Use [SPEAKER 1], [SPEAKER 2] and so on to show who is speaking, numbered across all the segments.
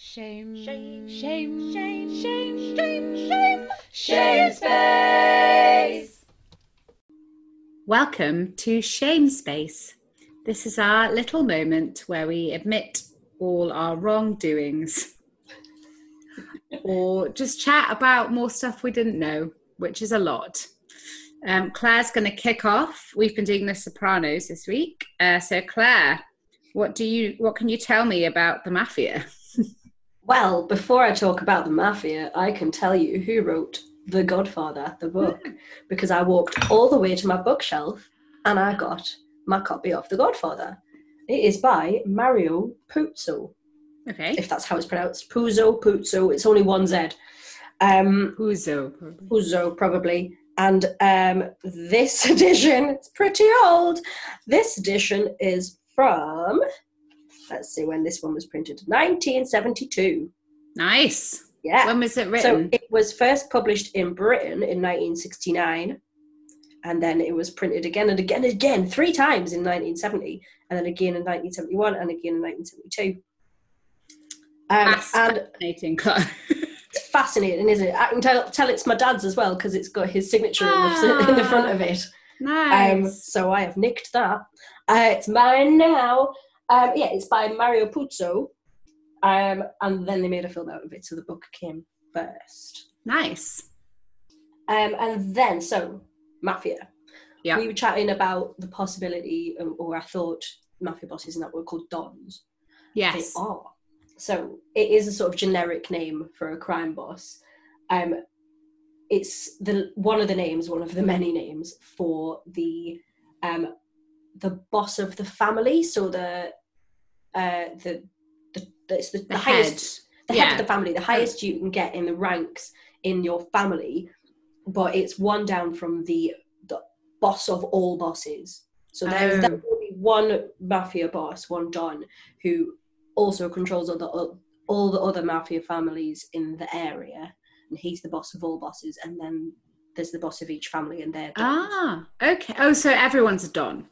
[SPEAKER 1] Shame,
[SPEAKER 2] Shame,
[SPEAKER 1] shame,
[SPEAKER 2] shame,
[SPEAKER 1] shame, shame, shame,
[SPEAKER 2] Shame Space.
[SPEAKER 1] Welcome to Shame Space. This is our little moment where we admit all our wrongdoings or just chat about more stuff we didn't know, which is a lot. Um, Claire's going to kick off. We've been doing The Sopranos this week. Uh, so, Claire, what do you? What can you tell me about the mafia?
[SPEAKER 2] Well, before I talk about the mafia, I can tell you who wrote The Godfather, the book, because I walked all the way to my bookshelf and I got my copy of The Godfather. It is by Mario Puzo,
[SPEAKER 1] Okay,
[SPEAKER 2] if that's how it's pronounced. Puzo, Puzo. It's only one Z. Um,
[SPEAKER 1] Uzo.
[SPEAKER 2] Puzo, probably. And um, this edition, it's pretty old. This edition is from, let's see when this one was printed, 1972.
[SPEAKER 1] Nice.
[SPEAKER 2] Yeah.
[SPEAKER 1] When was it written So
[SPEAKER 2] it was first published in Britain in 1969, and then it was printed again and again and again, three times in 1970, and then again in 1971, and again in 1972. Um,
[SPEAKER 1] That's
[SPEAKER 2] and
[SPEAKER 1] fascinating,
[SPEAKER 2] it's fascinating, isn't it? I can tell, tell it's my dad's as well because it's got his signature in, the, in the front of it. Um,
[SPEAKER 1] nice.
[SPEAKER 2] so I have nicked that. Uh, it's mine now. Um, yeah, it's by Mario Puzo. Um, and then they made a film out of it, so the book came first.
[SPEAKER 1] nice.
[SPEAKER 2] Um, and then, so Mafia.
[SPEAKER 1] Yeah.
[SPEAKER 2] We were chatting about the possibility, or, or I thought mafia bosses and that were called dons.
[SPEAKER 1] Yes.
[SPEAKER 2] They are. So it is a sort of generic name for a crime boss. Um, it's the one of the names, one of the many names for the um, the boss of the family. So the uh, the the, the, it's the, the, highest
[SPEAKER 1] head.
[SPEAKER 2] the head of the family, the highest you can get in the ranks in your family, but it's one down from the, the boss of all bosses. So there's,
[SPEAKER 1] Oh.
[SPEAKER 2] there's only one mafia boss, one Don, who also controls all the all the other mafia families in the area, and he's the boss of all bosses. And then there's the boss of each family, and they're dons.
[SPEAKER 1] Ah, okay. Oh, so everyone's a Don.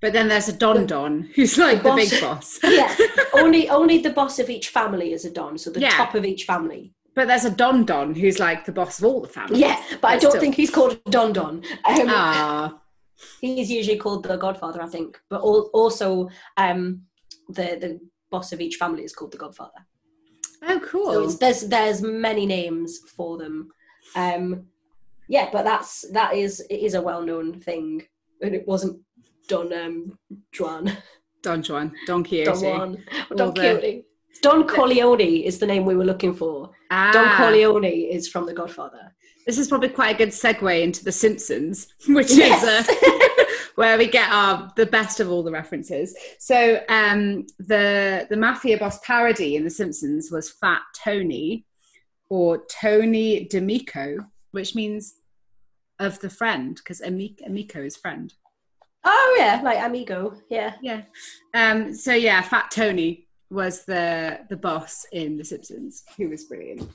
[SPEAKER 1] But then there's a Don Don who's like the,
[SPEAKER 2] boss-
[SPEAKER 1] big boss.
[SPEAKER 2] yeah, only only the boss of each family is a Don. So the
[SPEAKER 1] Yeah.
[SPEAKER 2] top of each family.
[SPEAKER 1] But there's a Don Don who's like the boss of all the families.
[SPEAKER 2] Yeah, but I don't
[SPEAKER 1] still.
[SPEAKER 2] think he's called Don Don. Um,
[SPEAKER 1] Ah,
[SPEAKER 2] he's usually called the Godfather, I think. But al- also, um, the the boss of each family is called the Godfather.
[SPEAKER 1] oh, cool.
[SPEAKER 2] it's, there's there's many names for them. Um, yeah, but that's that is it is a well known thing, and it wasn't Don um, Juan,
[SPEAKER 1] Don Juan, Don
[SPEAKER 2] Don
[SPEAKER 1] Quixote.
[SPEAKER 2] Juan,
[SPEAKER 1] All
[SPEAKER 2] Don
[SPEAKER 1] the-
[SPEAKER 2] Quixote. Don Corleone is the name we were looking for.
[SPEAKER 1] Ah,
[SPEAKER 2] Don Corleone is from The Godfather.
[SPEAKER 1] This is probably quite a good segue into The Simpsons, which
[SPEAKER 2] Yes.
[SPEAKER 1] is uh, where we get our the best of all the references. So um, the the mafia boss parody in The Simpsons was Fat Tony or Tony D'Amico, which means of the friend because Amico is friend.
[SPEAKER 2] Oh yeah, like Amigo. Yeah.
[SPEAKER 1] Yeah. Um, so yeah, Fat Tony was the the boss in The Simpsons, who was brilliant.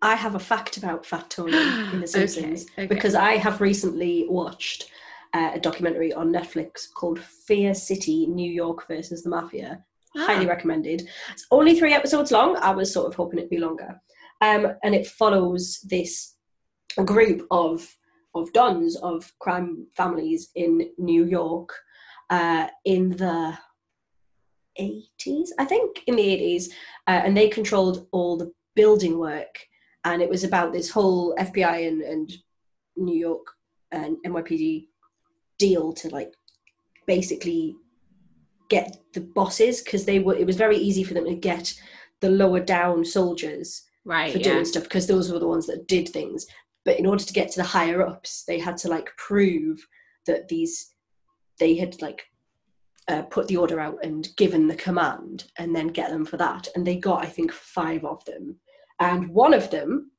[SPEAKER 2] I have a fact about Fat Tony in The Simpsons
[SPEAKER 1] okay.
[SPEAKER 2] because I have recently watched uh, a documentary on Netflix called Fear City: New York versus the Mafia. Highly
[SPEAKER 1] Ah.
[SPEAKER 2] recommended. It's only three episodes long. I was sort of hoping it'd be longer, um, and it follows this group of of dons of crime families in New York uh, in the 80s, I think, in the 80s, uh, and they controlled all the building work. And it was about this whole FBI and, and New York and NYPD deal to like basically get the bosses because they were. It was very easy for them to get the lower down soldiers
[SPEAKER 1] right.
[SPEAKER 2] for
[SPEAKER 1] yeah.
[SPEAKER 2] doing stuff because those were the ones that did things. But in order to get to the higher ups, they had to like prove that these they had like uh, put the order out and given the command, and then get them for that. And they got, I think, five of them, and one of them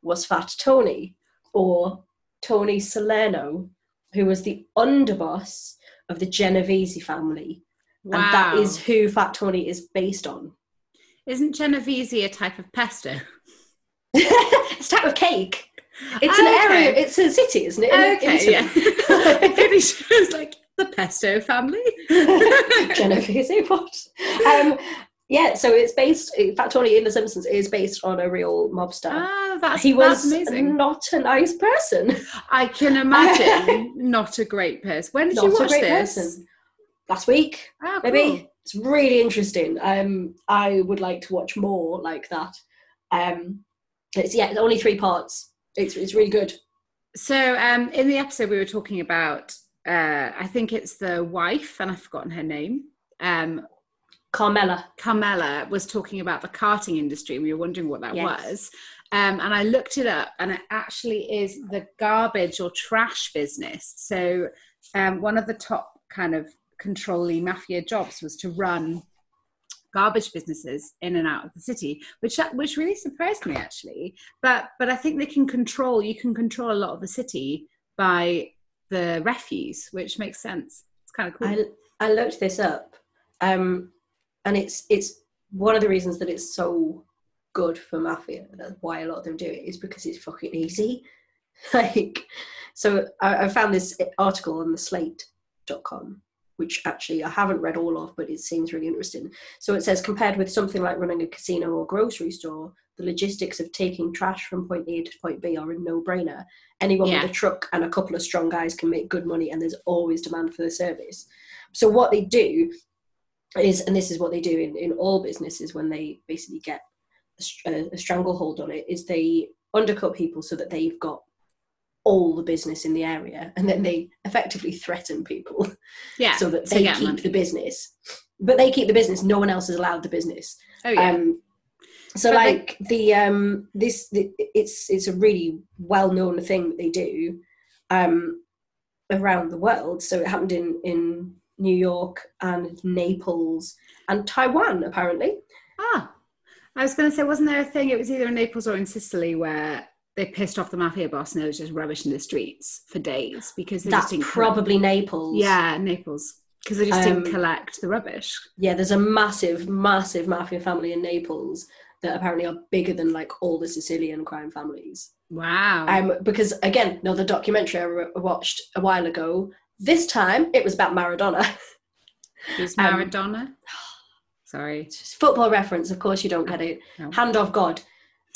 [SPEAKER 2] was Fat Tony or Tony Salerno, who was the underboss of the Genovese family,
[SPEAKER 1] Wow.
[SPEAKER 2] and that is who Fat Tony is based on.
[SPEAKER 1] Isn't Genovese a type of pesto?
[SPEAKER 2] it's a type of cake. It's an
[SPEAKER 1] Okay.
[SPEAKER 2] area. It's a city, isn't it? in
[SPEAKER 1] Okay,
[SPEAKER 2] Italy?
[SPEAKER 1] yeah. Sure it's like the pesto family.
[SPEAKER 2] Genovese, what? Um, Yeah, so it's based. In fact, Tony in The Simpsons is based on a real mobster.
[SPEAKER 1] Ah, that's
[SPEAKER 2] he
[SPEAKER 1] that's
[SPEAKER 2] was
[SPEAKER 1] amazing.
[SPEAKER 2] not a nice person.
[SPEAKER 1] I can imagine not a great person. When did
[SPEAKER 2] not
[SPEAKER 1] you watch this?
[SPEAKER 2] person. Last week,
[SPEAKER 1] Oh,
[SPEAKER 2] maybe. It's really interesting. Um, I would like to watch more like that. Um, it's yeah, it's only three parts. It's it's really good.
[SPEAKER 1] So, um, in the episode, we were talking about. Uh, I think it's the wife, and I've forgotten her name. Um,
[SPEAKER 2] Carmela.
[SPEAKER 1] Carmela was talking about the carting industry. and We were wondering what that
[SPEAKER 2] Yes.
[SPEAKER 1] was. Um, and I looked it up, and it actually is the garbage or trash business. So, um, one of the top kind of controlling mafia jobs was to run garbage businesses in and out of the city, which which really surprised me actually. But but I think they can control. You can control a lot of the city by the refuse, which makes sense. It's kind of cool.
[SPEAKER 2] I I looked this up, um, and it's it's one of the reasons that it's so good for mafia. That's why a lot of them do it is because it's fucking easy. like, so I, I found this article on the Slate.com, which actually I haven't read all of, but it seems really interesting. So it says compared with something like running a casino or grocery store, the logistics of taking trash from point A to point B are a no-brainer. Anyone
[SPEAKER 1] Yeah.
[SPEAKER 2] with a truck and a couple of strong guys can make good money, and there's always demand for the service. So what they do is, and this is what they do in, in all businesses when they basically get a, a stranglehold on it, is they undercut people so that they've got all the business in the area, and then they effectively threaten people
[SPEAKER 1] yeah,
[SPEAKER 2] so that they keep
[SPEAKER 1] money.
[SPEAKER 2] the business. But they keep the business. No one else is allowed the business.
[SPEAKER 1] Oh yeah,
[SPEAKER 2] Um, so
[SPEAKER 1] But they-
[SPEAKER 2] like the um this the, it's it's a really well known thing that they do um around the world. So it happened in in New York and Naples and Taiwan apparently.
[SPEAKER 1] Ah, I was going to say, wasn't there a thing? It was either in Naples or in Sicily where they pissed off the mafia boss and there was just rubbish in the streets for days because they just
[SPEAKER 2] That's
[SPEAKER 1] didn't
[SPEAKER 2] probably Naples.
[SPEAKER 1] yeah Naples because they just didn't
[SPEAKER 2] Um,
[SPEAKER 1] collect the rubbish.
[SPEAKER 2] Yeah, there's a massive, massive mafia family in Naples that apparently are bigger than like all the Sicilian crime families.
[SPEAKER 1] Wow.
[SPEAKER 2] Um, because again, another documentary I re- watched a while ago. This time it was about Maradona.
[SPEAKER 1] Who's
[SPEAKER 2] um,
[SPEAKER 1] Maradona? Sorry.
[SPEAKER 2] Just football reference, of course you don't get it.
[SPEAKER 1] No.
[SPEAKER 2] Hand of God.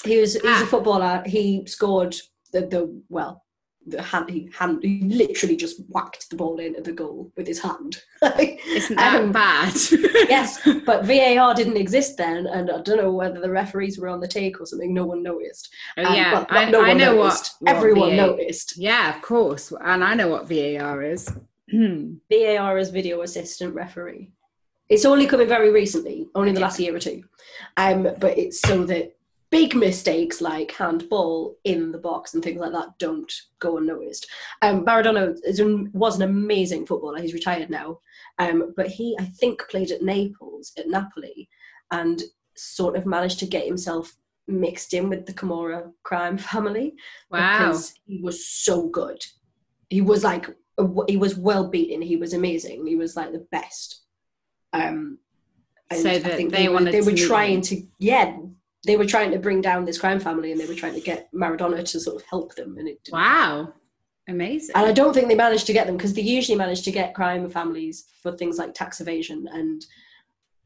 [SPEAKER 2] He was he's
[SPEAKER 1] Ah.
[SPEAKER 2] a footballer. He scored the the well, the hand he hand he literally just whacked the ball into the goal with his hand.
[SPEAKER 1] Isn't that
[SPEAKER 2] Um,
[SPEAKER 1] bad?
[SPEAKER 2] yes, but VAR didn't exist then, and I don't know whether the referees were on the take or something. No one noticed.
[SPEAKER 1] Oh,
[SPEAKER 2] Um,
[SPEAKER 1] yeah, I,
[SPEAKER 2] no
[SPEAKER 1] I know
[SPEAKER 2] noticed.
[SPEAKER 1] what, what
[SPEAKER 2] Everyone
[SPEAKER 1] VA
[SPEAKER 2] noticed.
[SPEAKER 1] Yeah, of course, and I know what VAR is.
[SPEAKER 2] VAR is video assistant referee. It's only coming very recently, only in the last year or two. Um, but it's so that big mistakes like handball in the box and things like that don't go unnoticed. Um, Maradona is an, was an amazing footballer. He's retired now, um, but he I think played at Naples at Napoli, and sort of managed to get himself mixed in with the Camorra crime family
[SPEAKER 1] wow.
[SPEAKER 2] because he was so good. He was like he was well beaten. He was amazing. He was like the best. Um,
[SPEAKER 1] So
[SPEAKER 2] I
[SPEAKER 1] that
[SPEAKER 2] think
[SPEAKER 1] they
[SPEAKER 2] were,
[SPEAKER 1] wanted
[SPEAKER 2] they were trying to yeah they were trying to bring down this crime family and they were trying to get Maradona to sort of help them and it didn't
[SPEAKER 1] Wow. Amazing.
[SPEAKER 2] and I don't think they managed to get them because they usually manage to get crime families for things like tax evasion and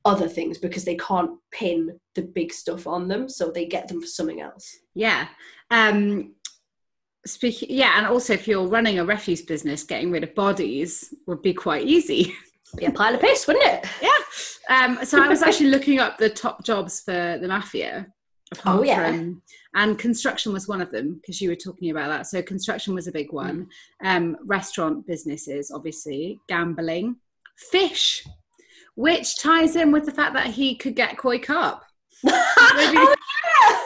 [SPEAKER 2] other things because they can't pin the big stuff on them, so they get them for something else.
[SPEAKER 1] Yeah. Um speaking yeah, and also if you're running a refuse business, getting rid of bodies would be quite easy.
[SPEAKER 2] Be a pile of piss, wouldn't it?
[SPEAKER 1] yeah. Um so I was actually looking up the top jobs for the mafia.
[SPEAKER 2] Oh, yeah.
[SPEAKER 1] from- and construction was one of them because you were talking about that. So construction was a big one. Um restaurant businesses, obviously, gambling, fish, which ties in with the fact that he could get koi carp. Maybe-
[SPEAKER 2] oh, yeah.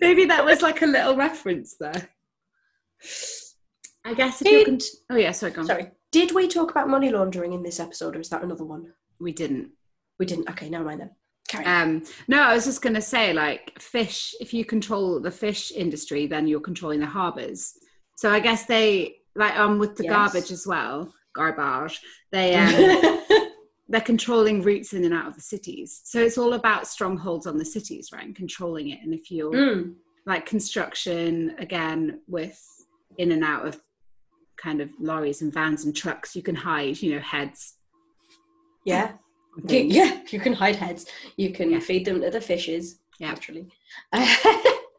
[SPEAKER 1] Maybe that was like a little reference there. I guess if you're.
[SPEAKER 2] Did-
[SPEAKER 1] Con- oh yeah, sorry, go on.
[SPEAKER 2] Sorry. Did we talk about money laundering in this episode, or is that another one?
[SPEAKER 1] We didn't.
[SPEAKER 2] We didn't. Okay, never mind then. Carry on.
[SPEAKER 1] Um, no, I was just going to say, like, fish. If you control the fish industry, then you're controlling the harbors. So I guess they like um with the
[SPEAKER 2] Yes.
[SPEAKER 1] garbage as well, garbage. They um, they're controlling routes in and out of the cities. So it's all about strongholds on the cities, right? And controlling it. And if you're
[SPEAKER 2] Mm.
[SPEAKER 1] like construction again with in and out of kind of lorries and vans and trucks you can hide you know heads
[SPEAKER 2] Yeah. Yeah, you can hide heads. You can
[SPEAKER 1] Yeah.
[SPEAKER 2] feed them to the fishes.
[SPEAKER 1] Yeah.
[SPEAKER 2] Naturally.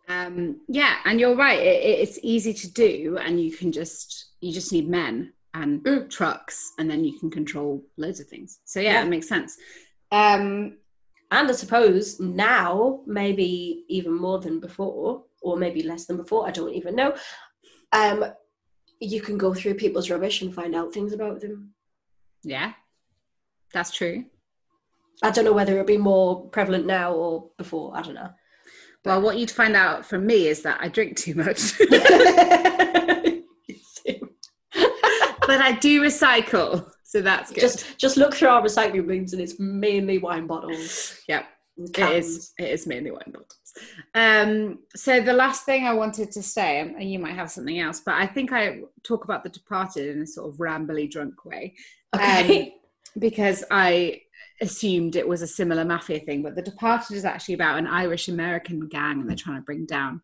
[SPEAKER 1] Um, yeah, and you're right. It, it- it's easy to do, and you can just you just need men and
[SPEAKER 2] Mm.
[SPEAKER 1] trucks, and then you can control loads of things. So yeah,
[SPEAKER 2] Yeah.
[SPEAKER 1] it makes sense. Um,
[SPEAKER 2] and I suppose now, maybe even more than before, or maybe less than before, I don't even know. Um, you can go through people's rubbish and find out things about them.
[SPEAKER 1] yeah, that's true.
[SPEAKER 2] I don't know whether it'll be more prevalent now or before. I don't know.
[SPEAKER 1] Well, what you'd find out from me is that I drink too much, but I do recycle, so that's good.
[SPEAKER 2] just just look through our recycling bins and it's mainly wine bottles.
[SPEAKER 1] Yep. It is. It is mainly wine bottles. Um, so the last thing I wanted to say, and you might have something else, but I think I talk about The Departed in a sort of rambly, drunk way
[SPEAKER 2] Okay.
[SPEAKER 1] because I assumed it was a similar mafia thing. But The Departed is actually about an Irish American gang, and they're trying to bring down.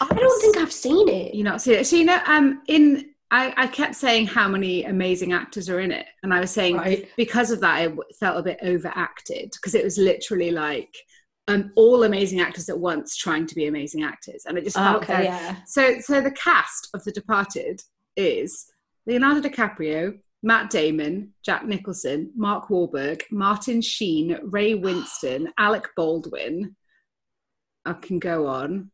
[SPEAKER 2] I don't think I've seen it.
[SPEAKER 1] You know, so, so you know, um, in I, I kept saying how many amazing actors are in it, and I was saying
[SPEAKER 2] Right.
[SPEAKER 1] because of that, I w- felt a bit overacted because it was literally like um, all amazing actors at once trying to be amazing actors, and it just felt
[SPEAKER 2] okay.
[SPEAKER 1] very-
[SPEAKER 2] Yeah.
[SPEAKER 1] So, so the cast of The Departed is Leonardo DiCaprio, Matt Damon, Jack Nicholson, Mark Wahlberg, Martin Sheen, Ray Winstone, Alec Baldwin. I can go on.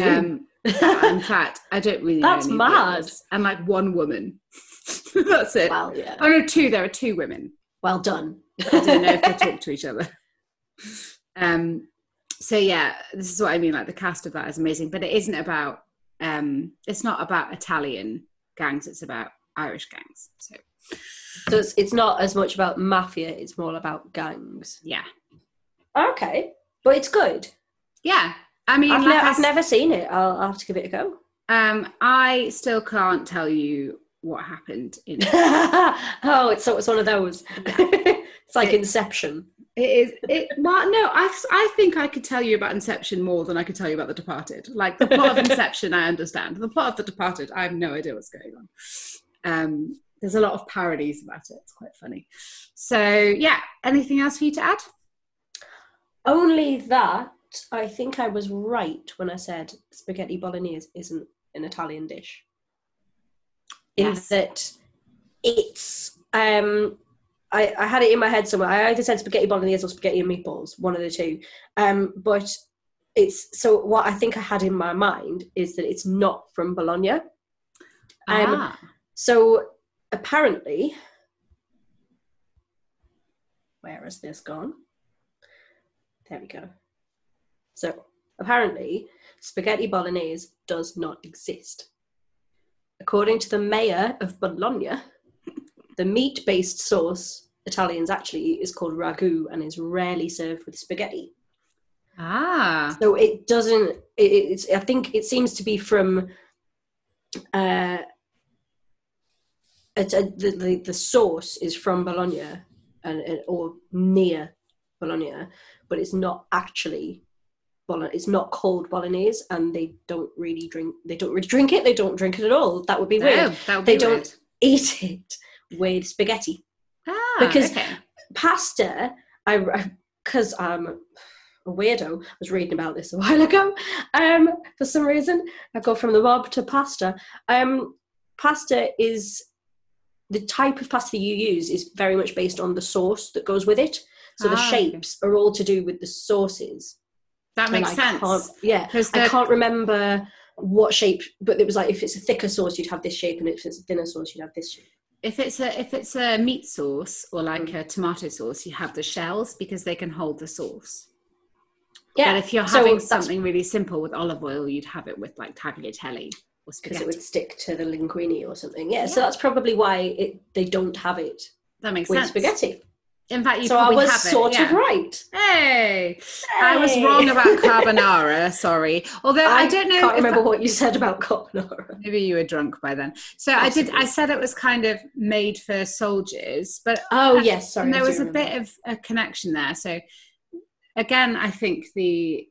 [SPEAKER 1] Um, in fact, I don't really. know
[SPEAKER 2] That's mad.
[SPEAKER 1] And like one woman. That's it.
[SPEAKER 2] well, yeah.
[SPEAKER 1] Oh no, two. There are two women.
[SPEAKER 2] Well done.
[SPEAKER 1] I don't know if they talk to each other. Um, so yeah, this is what I mean. Like the cast of that is amazing, but it isn't about. Um, it's not about Italian gangs. It's about Irish gangs. So
[SPEAKER 2] So it's, it's not as much about mafia, it's more about gangs.
[SPEAKER 1] yeah,
[SPEAKER 2] Okay. But it's good.
[SPEAKER 1] yeah. I mean,
[SPEAKER 2] I've,
[SPEAKER 1] like
[SPEAKER 2] ne- I've
[SPEAKER 1] s-
[SPEAKER 2] never seen it. I'll, I'll have to give it a go.
[SPEAKER 1] Um, I still can't tell you what happened in.
[SPEAKER 2] oh, it's, so it's one of those. it's like
[SPEAKER 1] It-
[SPEAKER 2] Inception.
[SPEAKER 1] It is. It well, no. I I think I could tell you about Inception more than I could tell you about The Departed. Like the plot of Inception, I understand. The plot of The Departed, I have no idea what's going on. Um, there's a lot of parodies about it. It's quite funny. So yeah. Anything else for you to add?
[SPEAKER 2] Only that I think I was right when I said spaghetti bolognese isn't an Italian dish. In
[SPEAKER 1] Yes.
[SPEAKER 2] that it's um I, I had it in my head somewhere. I either said spaghetti bolognese or spaghetti and meatballs, one of the two. Um, but it's so what I think I had in my mind is that it's not from Bologna. Um,
[SPEAKER 1] ah,
[SPEAKER 2] So apparently, where has this gone? There we go. So apparently, spaghetti bolognese does not exist. According to the mayor of Bologna, the meat based sauce Italians actually eat is called ragu and is rarely served with spaghetti.
[SPEAKER 1] ah,
[SPEAKER 2] So it doesn't. It, it's. I think it seems to be from. Uh, it, uh, the, the the sauce is from Bologna, and, and or near Bologna, but it's not actually. Bologna. It's not called bolognese, and they don't really drink. They don't really drink it. They don't drink it at all. That would be
[SPEAKER 1] no,
[SPEAKER 2] weird.
[SPEAKER 1] would
[SPEAKER 2] They
[SPEAKER 1] be
[SPEAKER 2] don't-
[SPEAKER 1] weird.
[SPEAKER 2] Eat it with spaghetti
[SPEAKER 1] Ah,
[SPEAKER 2] because-
[SPEAKER 1] okay.
[SPEAKER 2] pasta i because i'm a weirdo I was reading about this a while ago um for some reason i go from the mob to pasta um pasta is the type of pasta you use is very much based on the sauce that goes with it so the
[SPEAKER 1] Ah, okay.
[SPEAKER 2] shapes are all to do with the sauces
[SPEAKER 1] that makes sense.
[SPEAKER 2] yeah
[SPEAKER 1] 'Cause
[SPEAKER 2] i can't remember what shape but it was like if it's a thicker sauce you'd have this shape and if it's a thinner sauce you'd have this shape
[SPEAKER 1] if it's a if it's a meat sauce or like
[SPEAKER 2] Mm.
[SPEAKER 1] a tomato sauce, you have the shells because they can hold the sauce.
[SPEAKER 2] yeah
[SPEAKER 1] But if you're having
[SPEAKER 2] that's-
[SPEAKER 1] something really simple with olive oil, you'd have it with like tagliatelle or
[SPEAKER 2] because
[SPEAKER 1] spaghetti.
[SPEAKER 2] it would stick to the linguine or something. Yeah, so that's probably why it, they don't have it
[SPEAKER 1] that makes
[SPEAKER 2] with
[SPEAKER 1] sense.
[SPEAKER 2] spaghetti.
[SPEAKER 1] In fact, you
[SPEAKER 2] so I was
[SPEAKER 1] have it.
[SPEAKER 2] sort
[SPEAKER 1] yeah.
[SPEAKER 2] of right.
[SPEAKER 1] Hey, I was wrong about carbonara. sorry, although I, don't know.
[SPEAKER 2] Can't remember
[SPEAKER 1] that-
[SPEAKER 2] what you said about carbonara.
[SPEAKER 1] maybe you were drunk by then. So I did. I said it was kind of made for soldiers, but
[SPEAKER 2] Oh yes, sorry.
[SPEAKER 1] and there
[SPEAKER 2] I
[SPEAKER 1] was a bit of a connection there. So again, I think the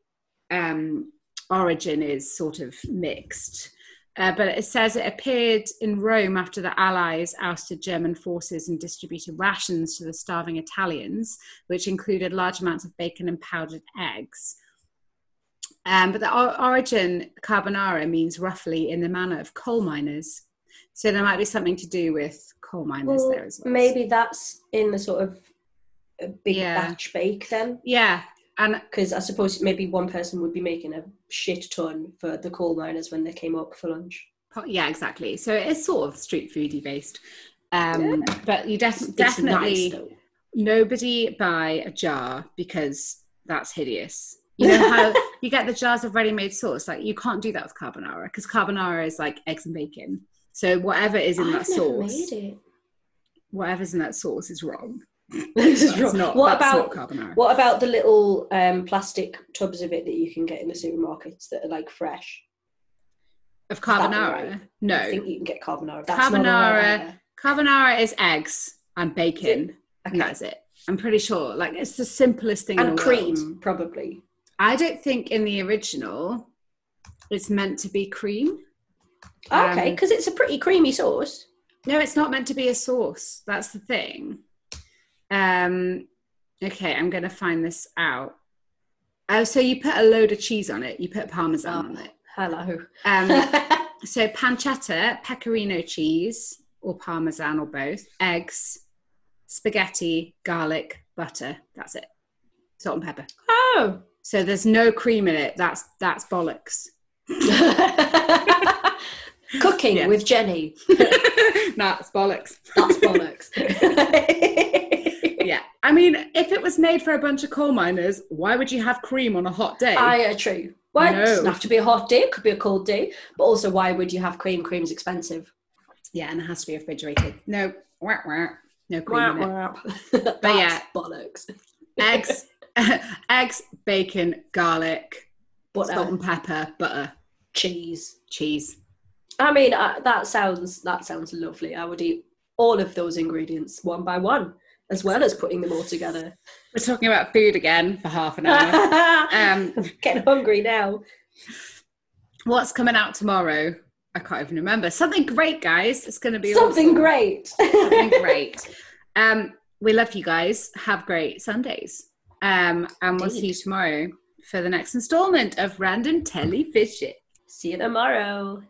[SPEAKER 1] um, origin is sort of mixed. Uh, but it says it appeared in Rome after the Allies ousted German forces and distributed rations to the starving Italians, which included large amounts of bacon and powdered eggs. Um, but the or- origin carbonara means roughly in the manner of coal miners. So there might be something to do with coal miners
[SPEAKER 2] Well,
[SPEAKER 1] there as well.
[SPEAKER 2] maybe that's in the sort of big
[SPEAKER 1] Yeah.
[SPEAKER 2] batch bake then.
[SPEAKER 1] Yeah. And
[SPEAKER 2] Because I suppose maybe one person would be making a shit ton for the coal miners when they came up for lunch.
[SPEAKER 1] yeah, exactly. So it's sort of street foodie based. Um, But you def- definitely
[SPEAKER 2] nice,
[SPEAKER 1] nobody buy a jar because that's hideous. You know how you get the jars of ready-made sauce? Like you can't do that with carbonara because carbonara is like eggs and bacon. So whatever is in that
[SPEAKER 2] I've never
[SPEAKER 1] sauce,
[SPEAKER 2] it.
[SPEAKER 1] whatever's in that sauce is wrong.
[SPEAKER 2] This is wrong.
[SPEAKER 1] not-
[SPEAKER 2] what about what about the little um, plastic tubs of it that you can get in the supermarkets that are like fresh?
[SPEAKER 1] Of carbonara?
[SPEAKER 2] right?
[SPEAKER 1] No.
[SPEAKER 2] I think you can get carbonara. That's not all right
[SPEAKER 1] Carbonara, carbonara is eggs and bacon.
[SPEAKER 2] Okay.
[SPEAKER 1] that's it. I'm pretty sure. Like it's the simplest thing in
[SPEAKER 2] And cream,
[SPEAKER 1] world.
[SPEAKER 2] probably.
[SPEAKER 1] I don't think in the original it's meant to be cream.
[SPEAKER 2] Okay,
[SPEAKER 1] Um,
[SPEAKER 2] because it's a pretty creamy sauce.
[SPEAKER 1] No, it's not meant to be a sauce. That's the thing. Um, okay, I'm going to find this out. Oh, so you put a load of cheese on it. You put parmesan on it.
[SPEAKER 2] Hello.
[SPEAKER 1] Um, so pancetta, pecorino cheese, or parmesan, or both. Eggs, spaghetti, garlic, butter. That's it. Salt and pepper.
[SPEAKER 2] oh.
[SPEAKER 1] So there's no cream in it. That's that's bollocks.
[SPEAKER 2] Cooking
[SPEAKER 1] Yeah.
[SPEAKER 2] with Jenny.
[SPEAKER 1] that's bollocks.
[SPEAKER 2] That's bollocks.
[SPEAKER 1] Mean, if it was made for a bunch of coal miners, why would you have cream on a hot day?
[SPEAKER 2] I uh, true. Well, it doesn't have to be a hot day. It could be a cold day. But also, why would you have cream? Cream's expensive.
[SPEAKER 1] yeah, and it has to be refrigerated. No, wah, wah, no cream it.
[SPEAKER 2] but
[SPEAKER 1] yeah.
[SPEAKER 2] bollocks.
[SPEAKER 1] Eggs, eggs, bacon, garlic, salt and pepper, butter,
[SPEAKER 2] cheese.
[SPEAKER 1] cheese.
[SPEAKER 2] I mean, uh, that sounds that sounds lovely. I would eat all of those ingredients one by one, as well as putting them all together.
[SPEAKER 1] We're talking about food again for half an hour. Um,
[SPEAKER 2] getting hungry now.
[SPEAKER 1] what's coming out tomorrow? I can't even remember. Something great, guys. It's going to be
[SPEAKER 2] Something
[SPEAKER 1] awesome.
[SPEAKER 2] great.
[SPEAKER 1] Something great. Um, we love you guys. Have great Sundays. Um, and we'll see you tomorrow for the next installment of Random Television.
[SPEAKER 2] See you tomorrow.